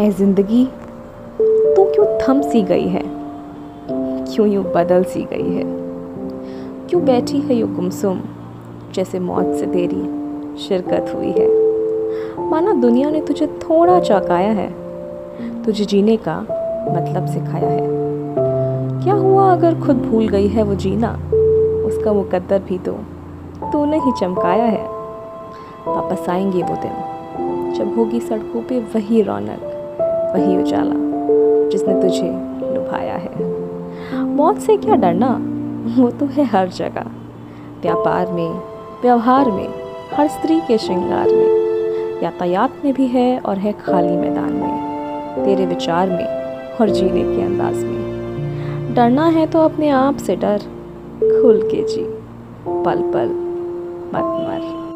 ए ज़िंदगी, तू क्यों थम सी गई है? क्यों यूँ बदल सी गई है? क्यों बैठी है यूँ गुमसुम, जैसे मौत से तेरी शिरकत हुई है? माना दुनिया ने तुझे थोड़ा चौंकाया है, तुझे जीने का मतलब सिखाया है। क्या हुआ अगर खुद भूल गई है वो जीना? उसका मुकद्दर भी तो तूने ही चमकाया है। वापस आएँगे वो दिन, जब होगी सड़कों पे वही रौनक। वही उजाला जिसने तुझे लुभाया है। मौत से क्या डरना? वो तो है हर जगह। व्यापार में, व्यवहार में, हर स्त्री के श्रृंगार में। यातायात में भी है और है खाली मैदान में। तेरे विचार में और जीने के अंदाज में। डरना है तो अपने आप से डर, खुल के जी। पल पल मत मर।